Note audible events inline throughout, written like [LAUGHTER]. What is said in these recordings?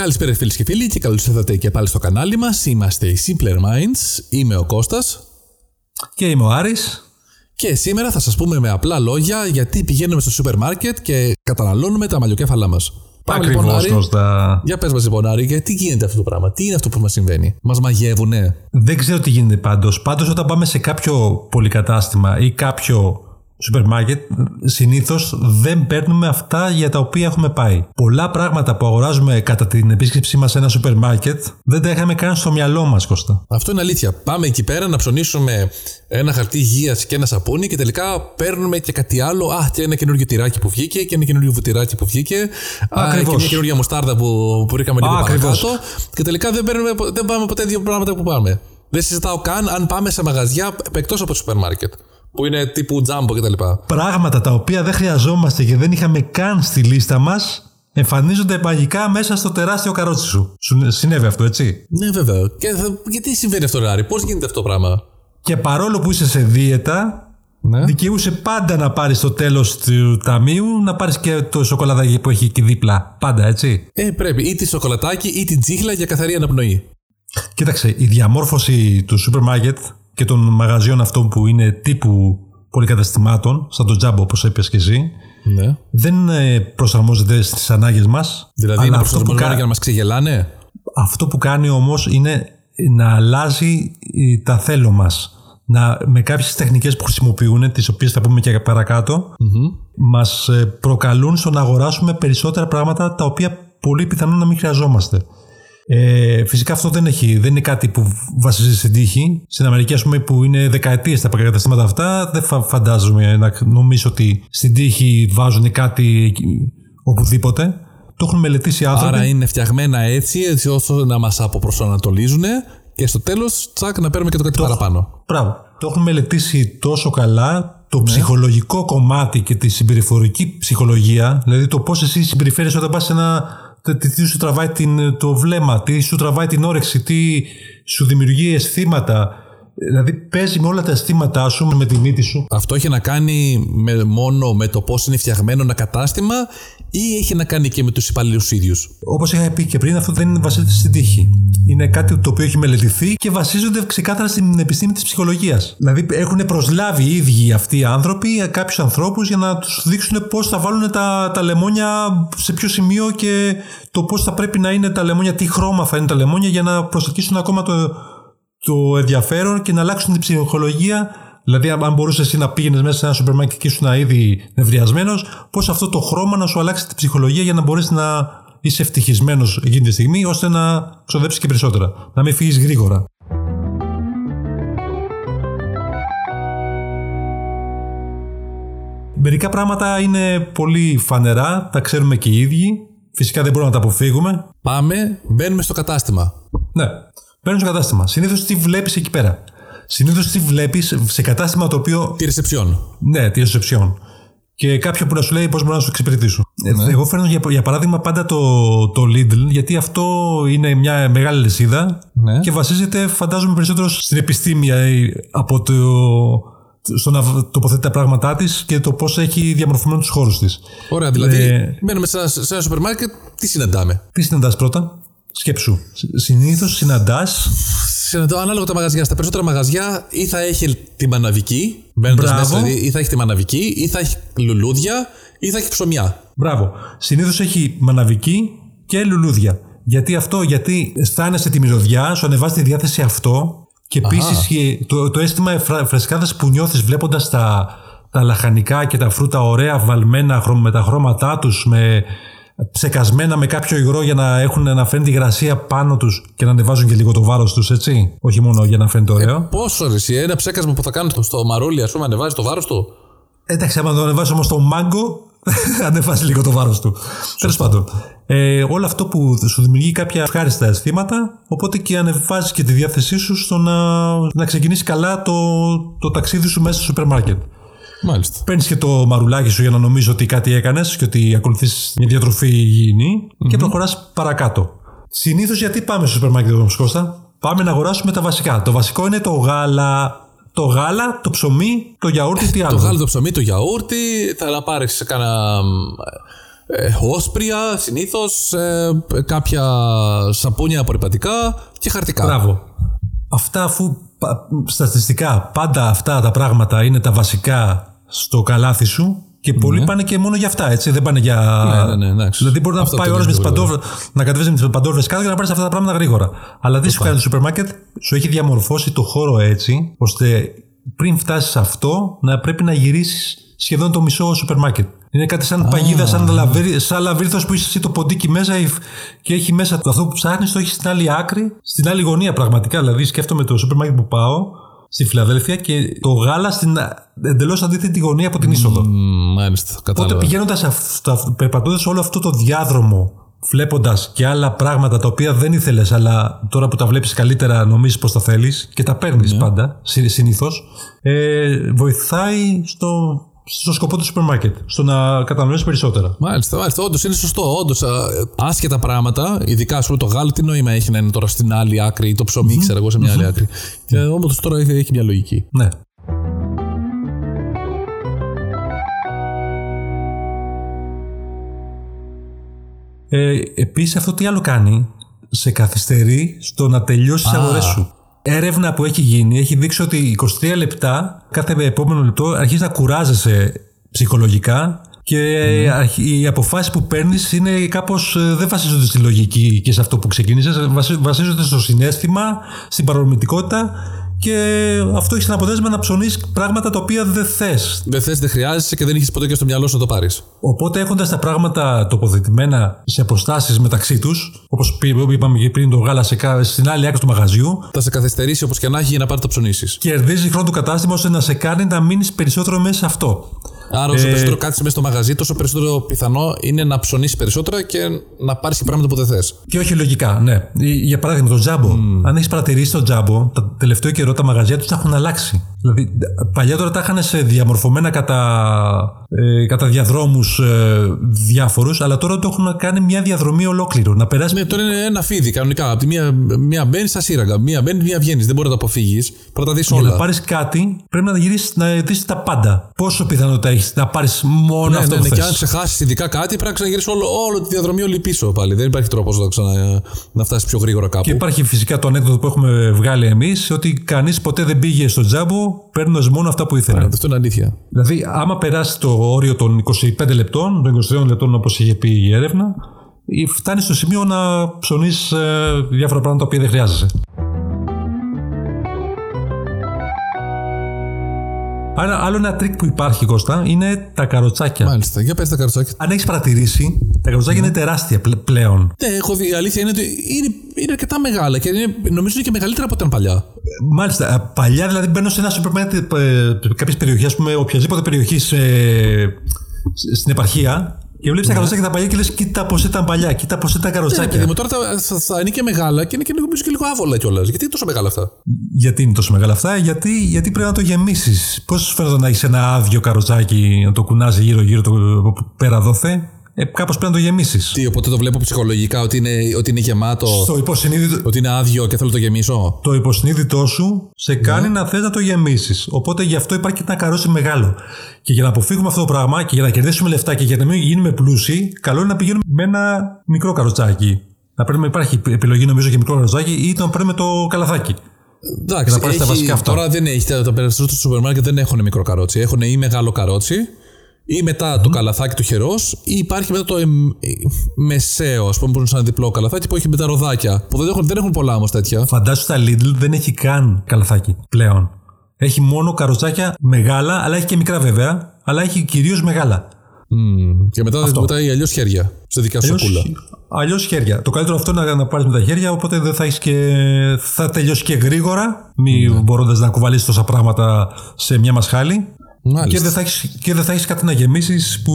Καλησπέρα φίλες και φίλοι και καλώς ήρθατε και πάλι στο κανάλι μας. Είμαστε οι Simpler Minds, είμαι ο Κώστας Και είμαι ο Άρης. και σήμερα θα σας πούμε με απλά λόγια γιατί πηγαίνουμε στο σούπερ μάρκετ και καταναλώνουμε τα μαλλιοκέφαλά μας. Πάμε λοιπόν Ακριβώς, Άρη. Κώστα. Για πες μας λοιπόν Άρη, γιατί γίνεται αυτό το πράγμα, τι είναι αυτό που μας συμβαίνει; Μας μαγεύουνε; Δεν ξέρω τι γίνεται πάντως. Πάντως όταν πάμε σε κάποιο πολυκατάστημα ή κάποιο σούπερ μάρκετ, συνήθως δεν παίρνουμε αυτά για τα οποία έχουμε πάει. Πολλά πράγματα που αγοράζουμε κατά την επίσκεψή μας σε ένα σούπερ μάρκετ δεν τα είχαμε καν στο μυαλό μας, Κώστα. Αυτό είναι αλήθεια. Πάμε εκεί πέρα να ψωνίσουμε ένα χαρτί υγείας και ένα σαπούνι και τελικά παίρνουμε και κάτι άλλο. Α, και ένα καινούριο τυράκι που βγήκε και ένα καινούριο βουτυράκι που βγήκε. Α, Ακριβώς. και μια καινούργια μουστάρδα που, που ρίξαμε λίγο Α, ακριβώς. παρακάτω. Και τελικά δεν, παίρνουμε, δεν πάμε ποτέ δύο πράγματα που πάμε. Δεν συζητάω καν αν πάμε σε μαγαζιά εκτός από το σούπερ μάρκετ. Που είναι τύπου τζάμπο κτλ. Πράγματα τα οποία δεν χρειαζόμαστε και δεν είχαμε καν στη λίστα μας εμφανίζονται μαγικά μέσα στο τεράστιο καρότσι σου. Σου συνέβη αυτό, έτσι; Ναι, βέβαια. Και θα, γιατί συμβαίνει αυτό, Ράρι, πώς γίνεται αυτό το πράγμα; Και παρόλο που είσαι σε δίαιτα, Ναι. Δικαιούσε πάντα να πάρεις στο τέλος του ταμείου να πάρεις και το σοκολατάκι που έχει εκεί δίπλα. Πάντα έτσι; Ε, πρέπει ή τη σοκολατάκι ή την τσίχλα για καθαρή αναπνοή. Κοίταξε, η διαμόρφωση του σούπερ μάρκετ και των μαγαζιών αυτών που είναι τύπου πολυκαταστημάτων, σαν το τζάμπο όπως είπες και εσύ, Ναι. δεν ε, προσαρμόζεται στις ανάγκες μας. Δηλαδή είναι προσαρμοσμένο για να μας ξεγελάνε; αυτό που κάνει όμως είναι να αλλάζει ε, τα θέλω μας. Να, με κάποιες τεχνικές που χρησιμοποιούν, τις οποίες θα πούμε και παρακάτω, μας ε, προκαλούν στο να αγοράσουμε περισσότερα πράγματα τα οποία πολύ πιθανόν να μην χρειαζόμαστε. Ε, φυσικά αυτό δεν, έχει, δεν είναι κάτι που βασίζεται στην τύχη. Στην Αμερική, ας πούμε, που είναι δεκαετίες τα καταστήματα αυτά, δεν φα- φαντάζομαι να νομίζω ότι στην τύχη βάζουν κάτι εκεί- οπουδήποτε. Το έχουν μελετήσει οι άνθρωποι. Άρα είναι φτιαγμένα έτσι, έτσι ώστε να μας αποπροσανατολίζουν και στο τέλος, τσακ, να παίρνουμε και το κάτι παραπάνω. Μπράβο. Το έχουν μελετήσει τόσο καλά Ναι. το ψυχολογικό κομμάτι και τη συμπεριφορική ψυχολογία, δηλαδή το πώς εσύ συμπεριφέρεσαι όταν πας σε ένα. Τι, τι- τι σου τραβάει την, το βλέμμα, τι σου τραβάει την όρεξη, τι σου δημιουργεί αισθήματα. Δηλαδή παίζει με όλα τα αισθήματά σου, με τη μύτη σου. Αυτό έχει να κάνει με, μόνο με το πώς είναι φτιαγμένο ένα κατάστημα ή έχει να κάνει και με τους υπαλλήλους ίδιους; Όπως είχα πει και πριν, αυτό δεν βασίζεται στην τύχη. Είναι κάτι το οποίο έχει μελετηθεί και βασίζονται ξεκάθαρα στην επιστήμη της ψυχολογίας. Δηλαδή, έχουν προσλάβει οι ίδιοι αυτοί οι άνθρωποι κάποιους ανθρώπους για να τους δείξουν πώς θα βάλουν τα, τα λεμόνια σε ποιο σημείο και το πώς θα πρέπει να είναι τα λεμόνια, τι χρώμα θα είναι τα λεμόνια για να προσελκύσουν ακόμα το, το ενδιαφέρον και να αλλάξουν την ψυχολογία. Δηλαδή, αν μπορούσες εσύ να πήγαινες μέσα σε ένα σούπερ μάρκετ και ήσουν ήδη νευριασμένος, πώς αυτό το χρώμα να σου αλλάξει την ψυχολογία για να μπορέσεις να είσαι ευτυχισμένος εκείνη τη στιγμή, ώστε να ξοδέψεις και περισσότερα. Να μην φύγεις γρήγορα. Μερικά πράγματα είναι πολύ φανερά, τα ξέρουμε και οι ίδιοι. Φυσικά δεν μπορούμε να τα αποφύγουμε. Πάμε, μπαίνουμε στο κατάστημα. Ναι. Παίρνει στο κατάστημα. Συνήθως τι βλέπεις εκεί πέρα. Συνήθως τι βλέπεις σε κατάστημα το οποίο. Τη ρεσεψιόν. Ναι, τη ρεσεψιόν. Και κάποιο που να σου λέει πώς μπορώ να σου εξυπηρετήσω. Ε, Εγώ φέρνω για, για παράδειγμα πάντα το, το Lidl, γιατί αυτό είναι μια μεγάλη λυσίδα Ναι. και βασίζεται, φαντάζομαι, περισσότερο στην επιστήμη ε, από το. στο να τοποθετεί τα πράγματά της και το πώς έχει διαμορφωμένο τους χώρους της. Ωραία, δηλαδή Ε, μπαίνουμε σε ένα, σε ένα σούπερ μάρκετ, τι συναντάμε; Τι συναντάς πρώτα, σκέψου. Συνήθως συναντάς Συναντάω ανάλογα τα μαγαζιά. Στα περισσότερα μαγαζιά ή θα έχει τη μαναβική, μπαίνοντας Μπράβο. μέσα, δηλαδή, ή θα έχει τη μαναβική, ή θα έχει λουλούδια, ή θα έχει ψωμιά. Μπράβο. Συνήθως έχει μαναβική και λουλούδια. Γιατί αυτό, γιατί αισθάνεσαι τη μυρωδιά, σου ανεβάζει τη διάθεση αυτό και επίσης το, το αίσθημα φρα- φρεσκάδας που νιώθεις βλέποντας τα, τα λαχανικά και τα φρούτα ωραία βαλμένα χρο- με τα χρώματά τους, με ψεκασμένα με κάποιο υγρό για να έχουν να φαίνεται η υγρασία πάνω τους και να ανεβάζουν και λίγο το βάρος τους, έτσι; Όχι μόνο για να φαίνεται ωραίο. Πόσο ρε, εσύ, ένα ψέκασμα που θα κάνεις στο- στο μαρούλι, ας πούμε, ανεβάζει το βάρος του; Εντάξει, άμα το ανεβάσει όμως το μάγκο, [LAUGHS] ανεβάζει λίγο το βάρος του. Τέλος πάντων. Ε, όλο αυτό που σου δημιουργεί κάποια ευχάριστα αισθήματα, οπότε και ανεβάζεις και τη διάθεσή σου στο να, να ξεκινήσει καλά το, το ταξίδι σου μέσα στο σούπερ μάρκετ. Μάλιστα. Παίρνεις και το μαρουλάκι σου για να νομίζω ότι κάτι έκανες και ότι ακολουθείς μια διατροφή υγιεινή και προχωράς παρακάτω. Συνήθως γιατί πάμε στο σούπερ μάρκετ, όμω Κώστα, πάμε να αγοράσουμε τα βασικά. Το βασικό είναι το γάλα, το γάλα, το ψωμί, το γιαούρτι, τι άλλο. Το γάλα, το ψωμί, το γιαούρτι, θα να πάρεις κάνα ε, όσπρια συνήθως, ε, κάποια σαπούνια απορριπαντικά και χαρτικά. Μπράβο. Αυτά αφού πα- στατιστικά πάντα αυτά τα πράγματα είναι τα βασικά στο καλάθι σου και πολλοί πάνε και μόνο για αυτά, έτσι. Δεν πάνε για. Ναι, ναι, ναι, εντάξει. Δηλαδή μπορεί να Αυτό πάει το ώρα με τις λέω, παντόφλε, να κατεβαίνει με τις παντόφλες κάτω για να πάρεις αυτά τα πράγματα γρήγορα. Αλλά τι σου κάνει το σούπερ μάρκετ, σου έχει διαμορφώσει το χώρο έτσι, ώστε πριν φτάσεις σε αυτό να πρέπει να γυρίσεις σχεδόν το μισό σούπερ μάρκετ. Είναι κάτι σαν παγίδα, σαν, λαβύρι, σαν λαβύρθος που είσαι εσύ το ποντίκι μέσα υφ- και έχει μέσα το αυτό που ψάχνεις, το έχεις στην άλλη άκρη, στην άλλη γωνία πραγματικά. Δηλαδή σκέφτομαι το σούπερ μάρκετ που πάω στη Φιλαδέλφια και το γάλα στην εντελώς αντίθετη γωνία από την είσοδο. Μ, Μάλιστα, Οπότε κατάλαβα. πηγαίνοντας, περπατώντας όλο αυτό το διάδρομο, βλέποντας και άλλα πράγματα τα οποία δεν ήθελες, αλλά τώρα που τα βλέπεις καλύτερα νομίζεις πως τα θέλεις και τα παίρνεις πάντα, συνήθως, ε, βοηθάει στο, στο σκοπό του σούπερ μάρκετ, στο να κατανοήσει περισσότερα. Μάλιστα, μάλιστα. Όντως είναι σωστό. Όντως, άσχετα πράγματα, ειδικά ας πούμε, το γάλα, τι νόημα έχει να είναι τώρα στην άλλη άκρη ή το ψωμί, ξέρω εγώ, σε μια άλλη άκρη. Και όμω τώρα έχει, έχει μια λογική. Ναι. Ε, επίσης αυτό τι άλλο κάνει σε καθυστερεί στο να τελειώσει τις αγορές σου. Έρευνα που έχει γίνει έχει δείξει ότι 23 λεπτά κάθε επόμενο λεπτό αρχίζει να κουράζεσαι ψυχολογικά και αρχι- οι αποφάσεις που παίρνεις είναι κάπως ε, δεν βασίζονται στη λογική και σε αυτό που ξεκίνησες βασι- βασίζονται στο συνέστημα, στην παρορμητικότητα και αυτό έχει σαν αποτέλεσμα να ψωνίσεις πράγματα τα οποία δεν θες. Δεν θες, δεν χρειάζεσαι και δεν έχεις ποτέ και στο μυαλό σου να το πάρεις. Οπότε έχοντας τα πράγματα τοποθετημένα σε αποστάσεις μεταξύ τους, όπως είπαμε και πριν το γάλα σε, κα- στην άλλη άκρη του μαγαζιού, Θα σε καθυστερήσει όπως και να έχει για να πάρει το ψωνίσεις. κερδίζει χρόνο του κατάστημα ώστε να σε κάνει να μείνεις περισσότερο μέσα σε αυτό. Άρα, όσο περισσότερο κάτσει μέσα στο μαγαζί, τόσο περισσότερο πιθανό είναι να ψωνίσεις περισσότερα και να πάρεις και πράγματα που δεν θες. Και όχι λογικά, ναι. Για παράδειγμα, το τζάμπο. Αν έχεις παρατηρήσει το τζάμπο, το τελευταίο καιρό τα μαγαζιά τους τα έχουν αλλάξει. Δηλαδή, παλιά τώρα τα είχαν σε διαμορφωμένα κατά, ε, κατά διαδρόμους ε, διάφορους, αλλά τώρα το έχουν κάνει μια διαδρομή ολόκληρο. Να περάσει Ναι, τώρα είναι ένα φίδι κανονικά. Από τη μία, μία μπαίνεις στα σύραγγα, μία μπαίνεις, μία βγαίνεις. Δεν μπορεί να το αποφύγεις. Πρέπει να τα δεις Για να όλα. πάρεις κάτι, πρέπει να γυρίσεις να δεις τα πάντα. Πόσο πιθανότητα έχεις να πάρεις μόνο Ναι, αυτό ναι, που ναι, και θες. αν ξεχάσεις ειδικά κάτι, πρέπει να ξαναγυρίσεις όλο, όλο τη διαδρομή όλη πίσω πάλι. Δεν υπάρχει τρόπος να, ξανα, να φτάσεις πιο γρήγορα κάπου. Και υπάρχει φυσικά το ανέκδοτο που έχουμε βγάλει εμείς ότι κανείς ποτέ δεν πήγε στο τζάμπο παίρνοντα μόνο αυτά που ήθελε. Αυτό είναι αλήθεια. Δηλαδή, άμα περάσει το όριο των 25 λεπτών, των 23 λεπτών όπως είχε πει η έρευνα, φτάνεις στο σημείο να ψωνεί διάφορα πράγματα τα οποία δεν χρειάζεσαι. Άρα, άλλο ένα τρικ που υπάρχει, Κώστα, είναι τα καροτσάκια. Μάλιστα, για πες τα καροτσάκια. Αν έχεις παρατηρήσει, τα καροτσάκια είναι τεράστια πλε- πλέον. Ναι, έχω δει. Η αλήθεια είναι ότι είναι, είναι αρκετά μεγάλα και είναι, νομίζω είναι και μεγαλύτερα από ό,τι ήταν παλιά. Μάλιστα. ε, Παλιά δηλαδή μπαίνω σε ένα σούπερ μάρκετ κάποιες περιοχές, ας πούμε, οποιαδήποτε περιοχής στην επαρχία και βλέπεις τα καροτσάκια τα παλιά και λες: Κοίτα πώς ήταν παλιά, κοίτα πώς ήταν τα Ναι, καροτσάκια. παιδί μου, τώρα θα, θα, θα είναι και μεγάλα και είναι και, νομίζω και λίγο άβολα κιόλας. Γιατί είναι τόσο μεγάλα αυτά; Γιατί είναι τόσο μεγάλα αυτά, γιατί, γιατί πρέπει να το γεμίσεις. Πώ σου φαίνεται να έχει ένα άδειο καροτσάκι, να το κουνάζει γύρω-γύρω το πέρα δόθε. Ε, Κάπως πρέπει να το γεμίσεις. Τι, οπότε το βλέπω ψυχολογικά ότι είναι, ότι είναι γεμάτο, Στο υποσυνείδητο, ότι είναι άδειο και θέλω να το γεμίσω; το υποσυνείδητό σου σε κάνει να θες να το γεμίσεις. Οπότε γι' αυτό υπάρχει και ένα καρότσι μεγάλο. Και για να αποφύγουμε αυτό το πράγμα και για να κερδίσουμε λεφτά και για να μην γίνουμε πλούσιοι, καλό είναι να πηγαίνουμε με ένα μικρό καροτσάκι. Να παίρνουμε, υπάρχει επιλογή νομίζω για μικρό καροτσάκι ή να παίρνουμε το καλαθάκι. Εντάξει, να πάρεις τα έχει- βασικά αυτά. τώρα δεν έχεις. Τα, τα περισσότερα στο σούπερ μάρκετ δεν έχουν μικρό καρότσι. Έχουν ή μεγάλο καρότσι ή μετά το καλαθάκι του χερός ή υπάρχει μετά το εμ, ε, μεσαίο, ας πούμε, που είναι σαν διπλό καλαθάκι που έχει με τα ροδάκια. Που δεν έχουν, δεν έχουν πολλά όμως τέτοια. Φαντάσου τα Lidl δεν έχει καν καλαθάκι πλέον. Έχει μόνο καροτσάκια μεγάλα, αλλά έχει και μικρά βέβαια, αλλά έχει κυρίως μεγάλα. Μμμ. Και μετά δεν βουτάει αλλιώς χέρια σε δικιά σου σακούλα. Αλλιώς χέρια. Το καλύτερο αυτό είναι να, να πάρεις με τα χέρια, οπότε δεν θα έχεις και. θα τελειώσει και γρήγορα, μη Ναι. μπορώντας να κουβαλήσεις τόσα πράγματα σε μια μασχάλη. Και Μάλιστα. δεν, θα έχεις, και δεν θα έχεις κάτι να γεμίσεις που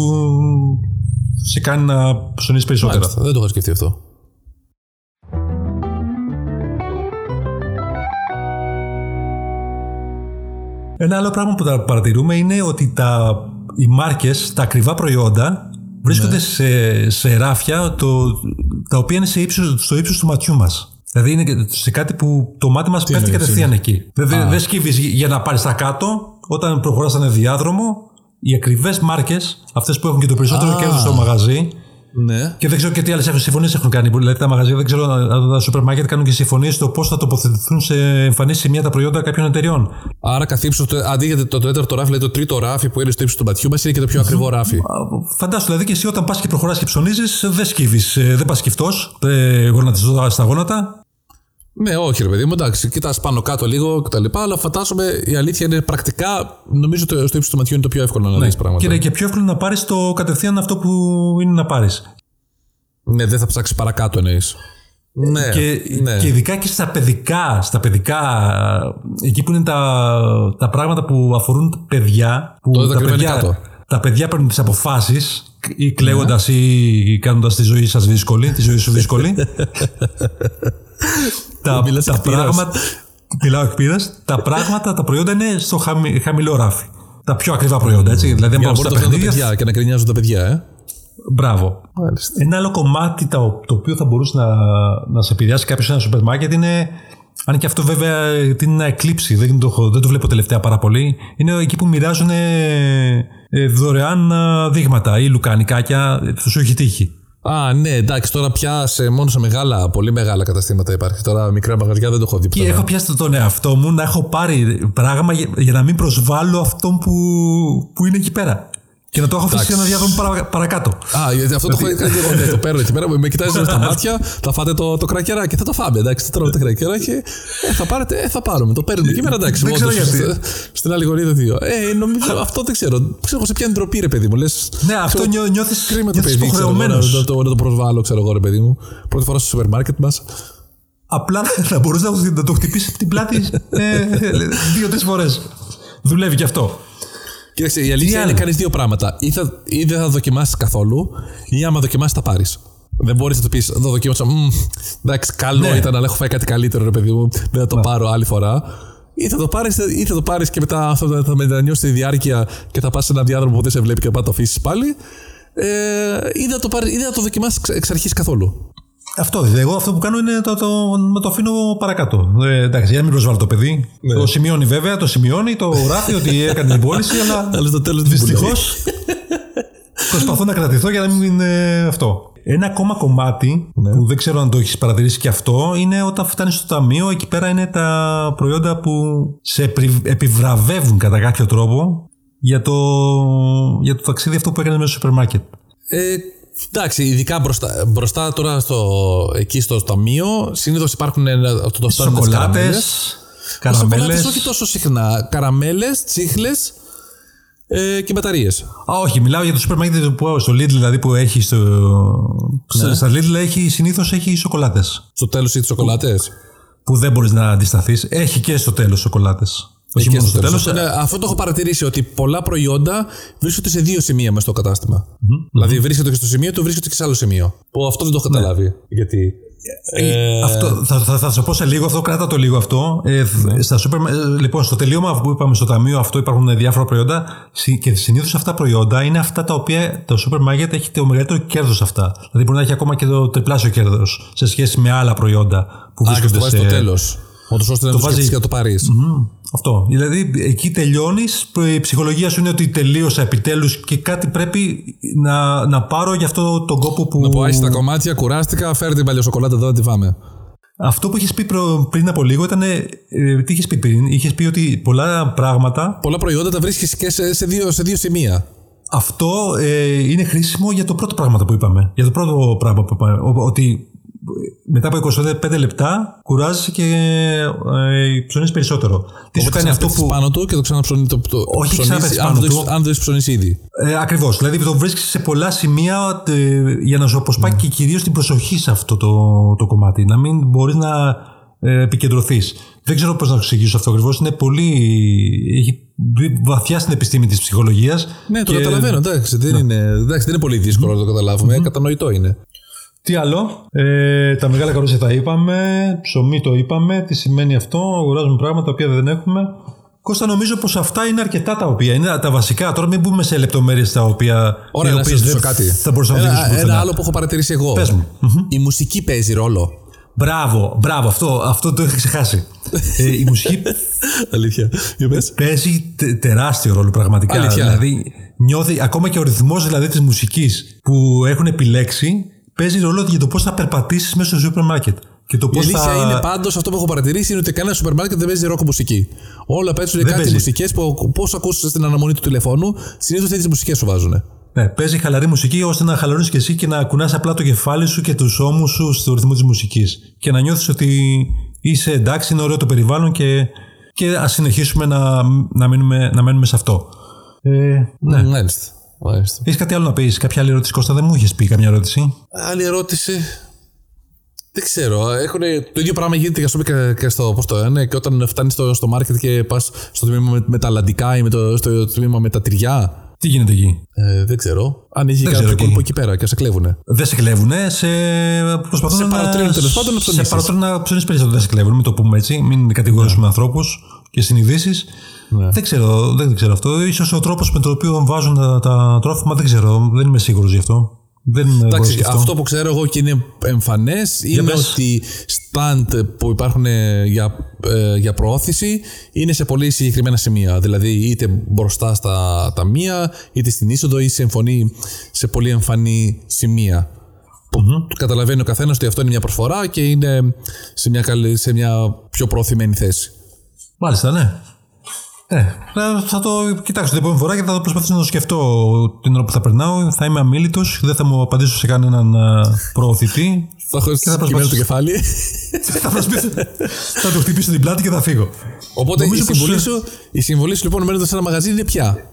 σε κάνει να ψωνίσει περισσότερα. Μάλιστα. Δεν το είχα σκεφτεί αυτό. Ένα άλλο πράγμα που τα παρατηρούμε είναι ότι τα, οι μάρκες, τα ακριβά προϊόντα βρίσκονται Ναι. σε, σε ράφια το, τα οποία είναι σε ύψος, στο ύψος του ματιού μας. Δηλαδή είναι σε κάτι που το μάτι μας πέφτει εννοείς, κατευθείαν εκεί. Δεν, δεν, δεν σκύβεις για να πάρεις τα κάτω. Όταν προχωράς σε ένα διάδρομο, οι ακριβές μάρκες, αυτές που έχουν και το περισσότερο Α. κέρδος στο μαγαζί, Ναι. Και δεν ξέρω και τι άλλες συμφωνίες έχουν κάνει. Δηλαδή τα μαγαζιά, δεν ξέρω αν τα σούπερ μάρκετ κάνουν και συμφωνίες στο πώς θα τοποθετηθούν σε εμφανή σημεία τα προϊόντα κάποιων εταιριών. Άρα καθίψω, αντί για το τέταρτο ράφι, δηλαδή το τρίτο ράφι που είναι στο ύψος του ματιού μας, είναι και το πιο ακριβό ράφι. Φαντάσου, δηλαδή και εσύ όταν πας και προχωράς και ψωνίζεις, δεν σκύβεις, ε, δεν πας σκυφτός, ε, γονατιζό στα γόνατα. Ναι, όχι, ρε παιδί μου, εντάξει, κοιτάς πάνω κάτω λίγο κτλ. Αλλά φαντάζομαι η αλήθεια είναι πρακτικά, νομίζω το στο ύψος του ματιού είναι το πιο εύκολο να ναι. δεις πράγματα. Και είναι και πιο εύκολο να πάρεις το κατευθείαν αυτό που είναι να πάρεις. Ναι, δεν θα ψάξεις παρακάτω εννοείς. Ναι, και, ναι. και ειδικά και στα παιδικά, στα παιδικά, εκεί που είναι τα, τα πράγματα που αφορούν παιδιά. Που το τα, παιδιά τα παιδιά παίρνουν τις αποφάσεις ή κλαίγοντας ναι. ή κάνοντας τη ζωή σας δύσκολη, τη ζωή σου δύσκολη. [LAUGHS] τα, τα πράγματα. Μιλάω εκπείρα. Τα πράγματα, τα προϊόντα είναι στο χαμηλό ράφι. Τα πιο ακριβά προϊόντα, έτσι. Δηλαδή, Για να μπορούν τα παιδιά και να κρινιάζουν τα παιδιά, ε. Μπράβο. Ένα άλλο κομμάτι το, το οποίο θα μπορούσε να, να σε επηρεάσει κάποιος σε ένα σούπερ μάρκετ είναι. Αν και αυτό βέβαια την να εκλείψει, δεν το, δεν το βλέπω τελευταία πάρα πολύ. Είναι εκεί που μοιράζουν ε, δωρεάν δείγματα ή λουκανικάκια. που σου έχει τύχει. Α, ναι, εντάξει, τώρα πια σε, μόνο σε μεγάλα, πολύ μεγάλα καταστήματα υπάρχει. Τώρα μικρά μαγαζιά δεν το έχω δει. Και έχω πιάσει τον εαυτό μου να έχω πάρει πράγμα για, για να μην προσβάλλω αυτόν που, που είναι εκεί πέρα. Και να το έχω αφήσει ένα διάδρομο παρα, παρακάτω. Α, γιατί αυτό το έχω κάνει και εγώ. Ναι, το παίρνω εκεί πέρα, με κοιτάζει στα [LAUGHS] μάτια, θα φάτε το, το κρακεράκι. Θα το φάμε, εντάξει. Θα τρώμε το κρακεράκι. Ε, θα πάρετε, ε, θα πάρουμε. Το παίρνουμε εκεί πέρα, εντάξει. Δεν ξέρω γιατί. Στην άλλη γωνία δύο. Ε, νομίζω αυτό δεν ξέρω. Ξέρω σε ποια ντροπή, ρε παιδί μου. Λες, ναι, αυτό νιώθει κρίμα το παιδί. Υποχρεωμένος. Να το προσβάλλω, ξέρω εγώ, ρε παιδί μου. Πρώτη φορά στο σούπερ μάρκετ μας. Απλά [LAUGHS] να μπορούσες να το χτυπήσεις την πλάτη ε, δύο-τρεις φορές. Δουλεύει και αυτό. Κοίταξε, η αλήθεια είναι κάνεις δύο πράγματα. Ή, θα, ή δεν θα δοκιμάσεις καθόλου, ή άμα δοκιμάσεις θα πάρεις. Δεν μπορείς να το πεις, το δοκίμασα. εντάξει, καλό ναι. ήταν, αλλά έχω φάει κάτι καλύτερο, ρε παιδί μου. Δεν θα το ναι. πάρω άλλη φορά. Ή θα το πάρεις ή θα το πάρεις και μετά θα, θα μετανιώσεις τη διάρκεια και θα πας σε ένα διάδρομο που δεν σε βλέπει και θα το αφήσεις πάλι. Ε, ή θα το, πάρεις, ή θα το δοκιμάσεις εξ αρχής καθόλου. Αυτό δηλαδή. Εγώ αυτό που κάνω είναι το, το, το, το αφήνω παρακάτω. Ε, εντάξει, για να μην προσβάλλω το παιδί. Ναι. Το σημειώνει βέβαια, το σημειώνει, το γράφει ότι έκανε την πώληση, αλλά. [LAUGHS] στο τέλος Δυστυχώς. [LAUGHS] προσπαθώ να κρατηθώ για να μην είναι αυτό. Ένα ακόμα κομμάτι ναι. που δεν ξέρω αν το έχεις παρατηρήσει και αυτό είναι όταν φτάνεις στο ταμείο. Εκεί πέρα είναι τα προϊόντα που σε επιβραβεύουν κατά κάποιο τρόπο για το, για το ταξίδι αυτό που έκανες μέσα στο σούπερ μάρκετ. Ε, Εντάξει, ειδικά μπροστά, μπροστά τώρα στο, εκεί στο ταμείο, συνήθως υπάρχουν αυτό το Σοκολάτες, καραμέλες. Όχι τόσο συχνά. Καραμέλες, τσίχλες ε, και μπαταρίες. Α, όχι, μιλάω για το σούπερ μάρκετ που στο Lidl δηλαδή που έχει. Στο... Ναι. Στα Lidl έχει, συνήθως έχει σοκολάτες. Στο τέλος έχει σοκολάτες. Που δεν μπορείς να αντισταθείς. Έχει και στο τέλος σοκολάτες. Όχι μόνος στο τέλος. Ναι, αυτό το έχω παρατηρήσει ότι πολλά προϊόντα βρίσκονται σε δύο σημεία μες στο καταστημα mm-hmm. Δηλαδή βρίσκεται και στο σημείο του, βρίσκεται και σε άλλο σημείο. Που αυτό δεν το έχω ναι. καταλάβει. Γιατί. Ε, ε, αυτό, θα, θα, θα, σου πω σε λίγο αυτό, κράτα το λίγο αυτό. Ε, ναι. στα super, ε, λοιπόν, στο τελείωμα που είπαμε στο ταμείο αυτό υπάρχουν διάφορα προϊόντα και συνήθως αυτά τα προϊόντα είναι αυτά τα οποία το σούπερ μάρκετ έχει το μεγαλύτερο κέρδος αυτά. Δηλαδή μπορεί να έχει ακόμα και το τριπλάσιο κέρδος σε σχέση με άλλα προϊόντα που βρίσκονται Α, και στο τέλος. Ούτως ώστε να το, βάζει και να το πάρεις. Αυτό. Δηλαδή εκεί τελειώνεις. Η ψυχολογία σου είναι ότι τελείωσα επιτέλους και κάτι πρέπει να, να πάρω για αυτό τον κόπο που. Να πω, τα κομμάτια, κουράστηκα, φέρει την παλιά σοκολάτα εδώ να τη φάμε. Αυτό που είχες πει πριν από λίγο ήταν. Ε, τι είχες πει πριν, είχες πει ότι πολλά πράγματα. Πολλά προϊόντα τα βρίσκεις και σε, σε, δύο, σε δύο σημεία. Αυτό ε, είναι χρήσιμο για το πρώτο πράγμα που είπαμε. Για το πρώτο πράγμα που είπαμε. Ότι μετά από 25 λεπτά κουράζεσαι και ε, ψωνίζει περισσότερο. Τι σου κάνει αυτό που. πάνω του και το ξαναψωνίζει. Το, το, Όχι, ξαναπέσει πάνω του. Αν δεν έχει ψωνίσει ήδη. Ε, Ακριβώς. Δηλαδή το βρίσκεις σε πολλά σημεία ε, για να σου αποσπάει mm. και κυρίως την προσοχή σε αυτό το, το κομμάτι. Να μην μπορείς να ε, επικεντρωθείς. Δεν ξέρω πώς να το εξηγήσω αυτό ακριβώς. Είναι πολύ. Έχει βαθιά στην επιστήμη της ψυχολογίας. Ναι, το καταλαβαίνω. Εντάξει, δεν, ναι. είναι, εντάξει, δεν είναι πολύ δύσκολο να το καταλάβουμε. Mm-hmm. Κατανοητό είναι. Τι άλλο, ε, τα μεγάλα καρόσια τα είπαμε, ψωμί το είπαμε, τι σημαίνει αυτό, αγοράζουμε πράγματα τα οποία δεν έχουμε. Κώστα, νομίζω πως αυτά είναι αρκετά τα οποία είναι τα βασικά. Τώρα μην μπούμε σε λεπτομέρειες τα οποία. Ωραία, να δεν κάτι. Θα μπορούσαμε να ένα, ένα άλλο που έχω παρατηρήσει εγώ. Πες μου. Η μουσική παίζει ρόλο. Μπράβο, μπράβο, αυτό, αυτό το είχα ξεχάσει. [LAUGHS] ε, η μουσική Αλήθεια. Για πες. παίζει τε- τεράστιο ρόλο πραγματικά. Αλήθεια. Δηλαδή, νιώθει, ακόμα και ο ρυθμός δηλαδή της μουσικής που έχουν επιλέξει παίζει ρόλο για το πώς θα περπατήσεις μέσα στο σούπερ μάρκετ. Και το Η πώς αλήθεια θα... είναι πάντως αυτό που έχω παρατηρήσει είναι ότι κανένα σούπερ μάρκετ δεν παίζει ροκ μουσική. Όλα παίζουν κάτι παίζει. μουσικές που πώς ακούς στην αναμονή του τηλεφώνου, συνήθως τέτοιες μουσικές σου βάζουν. Ναι, παίζει χαλαρή μουσική ώστε να χαλαρώνεις και εσύ και να κουνάς απλά το κεφάλι σου και τους ώμους σου στο ρυθμό της μουσικής. Και να νιώθεις ότι είσαι εντάξει, είναι ωραίο το περιβάλλον και, και ας συνεχίσουμε να, να, μείνουμε, να μένουμε σε αυτό. Ε, ναι. Μάλιστα. Μάλιστα. Έχεις κάτι άλλο να πεις, κάποια άλλη ερώτηση Κώστα, δεν μου είχες πει καμιά ερώτηση; Άλλη ερώτηση. Δεν ξέρω. Έχουν, το ίδιο πράγμα γίνεται και, ας πούμε, και, και στο. Πώς το λένε, και όταν φτάνεις στο, στο μάρκετ και πας στο τμήμα με, με τα αλλαντικά ή με το, στο τμήμα με τα τυριά. Τι γίνεται εκεί; Ε, δεν ξέρω. Ανοίγει Δεν κάποιο ξέρω κόλπο εκεί. εκεί πέρα και σε κλέβουνε. Δεν σε κλέβουνε, σε προσπαθούν Σε να... παροτρύνουν τέλος πάντων να Σε ψωνίσεις. παροτρύνουν να ψωνίσεις περισσότερο. Δεν σε κλέβουν, μην το πούμε έτσι. Μην κατηγορήσουμε ανθρώπους και συνειδήσεις. Ναι. Δεν ξέρω, δεν ξέρω αυτό. Ίσως ο τρόπος με τον οποίο βάζουν τα, τα τρόφιμα, δεν ξέρω. Δεν είμαι σίγουρος γι' αυτό. Δεν μπορώ να Εντάξει, σκεφτώ. αυτό που ξέρω εγώ και είναι εμφανές είναι πες. ότι stand που υπάρχουν ε, για, ε, για προώθηση είναι σε πολύ συγκεκριμένα σημεία. Δηλαδή είτε μπροστά στα ταμεία, είτε στην είσοδο ή σε εμφωνή σε πολύ εμφανή σημεία. Που καταλαβαίνει ο καθένας ότι αυτό είναι μια προσφορά και είναι σε μια, καλή, σε μια πιο προωθημένη θέση. Μάλιστα, ναι. Ε, θα, θα το κοιτάξω την επόμενη φορά και θα το προσπαθήσω να το σκεφτώ την ώρα που θα περνάω. Θα είμαι αμήλυτο, δεν θα μου απαντήσω σε κανέναν α, προωθητή. Θα έχω θα κειμένο το προσπαθήσω- κεφάλι. θα, προσπαθήσω- θα το χτυπήσω την πλάτη και θα φύγω. Οπότε η Νομίζω πως- συμβολή, σου, η συμβολή σου λοιπόν μένοντα σε ένα μαγαζί είναι πια.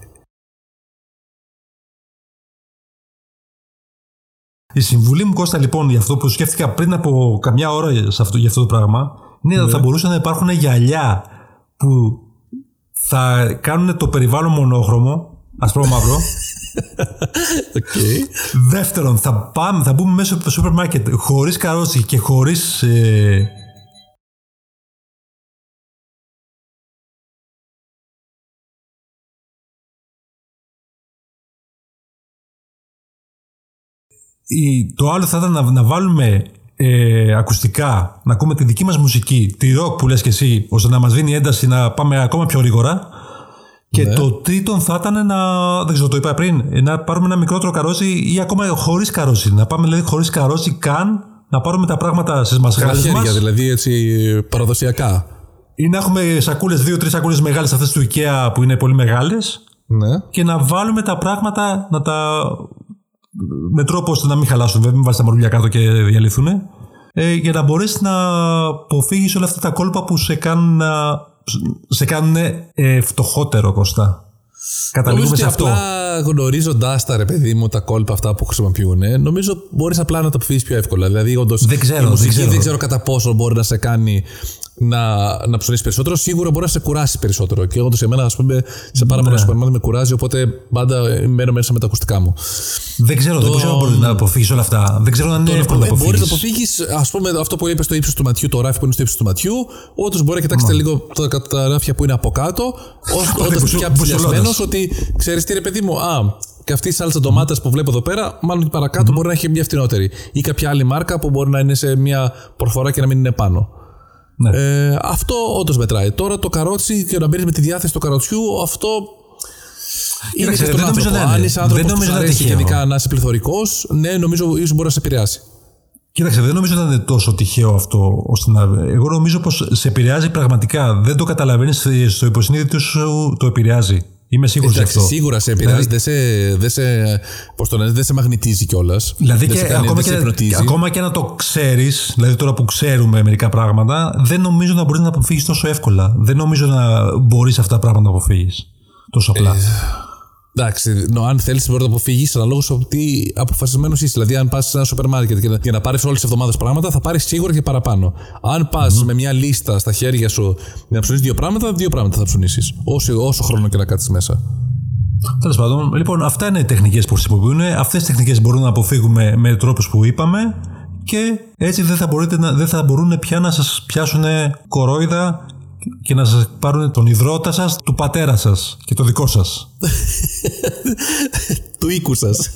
Η συμβουλή μου Κώστα λοιπόν για αυτό που σκέφτηκα πριν από καμιά ώρα σε αυτό, για αυτό το πράγμα είναι ότι θα μπορούσαν να υπάρχουν γυαλιά που θα κάνουν το περιβάλλον μονόχρωμο, ασπρό μαύρο. [LAUGHS] Okay. Δεύτερον, θα, πάμε, θα μπούμε μέσα στο σούπερ μάρκετ χωρίς καρότσι και χωρίς ε, η- το άλλο θα ήταν να, να βάλουμε ε, ακουστικά, να ακούμε τη δική μας μουσική, τη rock που λες και εσύ, ώστε να μας δίνει ένταση να πάμε ακόμα πιο γρήγορα. Και το τρίτον θα ήταν να, δεν ξέρω, το είπα πριν, να πάρουμε ένα μικρότερο καρότσι ή ακόμα χωρίς καρότσι. Να πάμε δηλαδή χωρίς καρότσι καν, να πάρουμε τα πράγματα στις Καλά μασχάλες χέρια, μας δηλαδή έτσι παραδοσιακά. ή να έχουμε σακούλες, δύο-τρεις σακούλες μεγάλες αυτές του IKEA που είναι πολύ μεγάλες Ναι. και να βάλουμε τα πράγματα να τα. με τρόπο ώστε να μην χαλάσουν, βέβαια, μην βάλεις τα μαρούλια κάτω και διαλυθούν. Ε, για να μπορέσεις να αποφύγεις όλα αυτά τα κόλπα που σε κάνουν, να, σε κάνουν ε, φτωχότερο, Κώστα. Νομίζω Καταλήγουμε ότι σε αυτό. απλά γνωρίζοντάς τα ρε παιδί μου τα κόλπα αυτά που χρησιμοποιούν, ε, νομίζω μπορείς απλά να τα αποφύγεις πιο εύκολα. Δηλαδή, όντως. Δεν ξέρω, η μουσική δεν ξέρω. κατά πόσο μπορεί να σε κάνει να, να ψωνίσεις περισσότερο. Σίγουρα μπορεί να σε κουράσει περισσότερο. Και όντως, εμένα, ας πούμε, σε πάρα Ναι. πολλά σούπερ μάρκετ με κουράζει, οπότε πάντα μένω μέσα με τα ακουστικά μου. Δεν ξέρω, δεν ξέρω αν μπορείς να αποφύγεις όλα αυτά. Δεν ξέρω αν είναι εύκολο να Μπορείς να αποφύγεις. αποφύγεις, ας πούμε, αυτό που είπες στο ύψος του ματιού, το ράφι που είναι στο ύψος του ματιού. Όντως μπορεί να κοιτάξετε λίγο τα, τα ράφια που είναι από κάτω, όταν είστε μπουσου- πια ψηλιασμένος, μπουσουλώντας. ότι ξέρεις τι ρε παιδί μου, α, και αυτή η σάλτσα ντομάτας που βλέπω εδώ πέρα, μάλλον και παρακάτω μπορεί να έχει μια φτηνότερη. Ή κάποια άλλη μάρκα που μπορεί να είναι σε μια προφορά και να μην είναι πάνω. Ναι. Ε, αυτό όντως μετράει. Τώρα το καρότσι και να μπαίνεις με τη διάθεση του καροτσιού, αυτό. Είναι Κοίταξε, και στον δεν νομίζω άνθρωπο. να είναι. Αν είσαι Δεν άνθρωπος που νομίζω σου να είναι αρέσει τυχαίο. γενικά να είσαι πληθωρικός, ναι, νομίζω ίσως μπορεί να σε επηρεάσει. Κοίταξε, δεν νομίζω να είναι τόσο τυχαίο αυτό. Ώστε να... Εγώ νομίζω πως σε επηρεάζει πραγματικά. Δεν το καταλαβαίνεις στο υποσυνείδητο σου το επηρεάζει. Είμαι σίγουρος γι' Εντάξει, αυτό. σίγουρα σε επηρεάζει, δεν σε, δεν σε, πώς το λένε, δεν σε μαγνητίζει κιόλας. Δηλαδή δεν και, σε κάνει, ακόμα, δεν και, σε υπνοτίζει. ακόμα και να το ξέρεις, δηλαδή τώρα που ξέρουμε μερικά πράγματα, δεν νομίζω να μπορείς να αποφύγεις τόσο εύκολα. Δεν νομίζω να μπορείς αυτά τα πράγματα να αποφύγεις τόσο απλά. Ε, Εντάξει, νο, αν θέλεις, μπορεί να το αποφύγει αναλόγω από τι αποφασισμένος είσαι. Δηλαδή, αν πας σε ένα σούπερ μάρκετ και να, για να πάρεις όλες τις εβδομάδες πράγματα, θα πάρεις σίγουρα και παραπάνω. Αν πας με μια λίστα στα χέρια σου για να ψωνίσεις δύο πράγματα, δύο πράγματα θα ψωνίσεις. Όσο, όσο χρόνο και να κάτσεις μέσα. Τέλος πάντων, λοιπόν, αυτά είναι οι τεχνικές που χρησιμοποιούν. Αυτές τις τεχνικές μπορούμε να αποφύγουμε με τρόπους που είπαμε και έτσι δεν θα, μπορείτε να, δεν θα μπορούν πια να σας πιάσουν κορόιδα και να σας πάρουν τον υδρότα σας, του πατέρα σας και το δικό σας. [LAUGHS] του οίκου σας.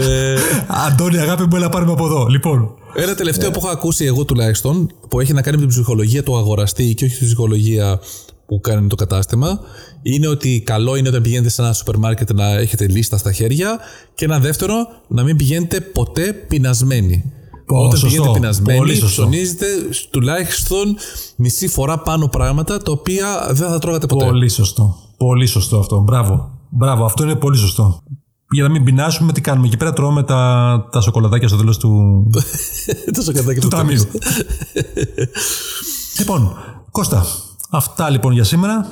ε, Αντώνη, αγάπη μου, έλα πάρουμε από εδώ. Λοιπόν, Ένα τελευταίο που έχω ακούσει εγώ τουλάχιστον, που έχει να κάνει με την ψυχολογία του αγοραστή και όχι την ψυχολογία που κάνει το κατάστημα, είναι ότι καλό είναι όταν πηγαίνετε σε ένα σούπερ μάρκετ να έχετε λίστα στα χέρια και ένα δεύτερο, να μην πηγαίνετε ποτέ πεινασμένοι. Όταν σωστό. πηγαίνετε πεινασμένοι, Πολύ σωστό. ψωνίζετε τουλάχιστον μισή φορά πάνω πράγματα τα οποία δεν θα τρώγατε ποτέ. Πολύ σωστό. Πολύ σωστό αυτό. Μπράβο. Μπράβο, αυτό είναι πολύ σωστό. Για να μην πεινάσουμε, τι κάνουμε; Εκεί πέρα τρώμε τα, τα σοκολατάκια στο τέλος του, [LAUGHS] Τόσο κατάκι του ταμείου. λοιπόν, Κώστα, αυτά λοιπόν για σήμερα.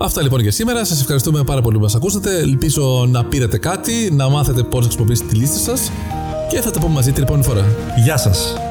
Αυτά λοιπόν για σήμερα. Σας ευχαριστούμε πάρα πολύ που μας ακούσατε. Ελπίζω να πήρατε κάτι, να μάθετε πώς να χρησιμοποιήσετε τη λίστα σας και θα τα πούμε μαζί την επόμενη φορά. Γεια σας.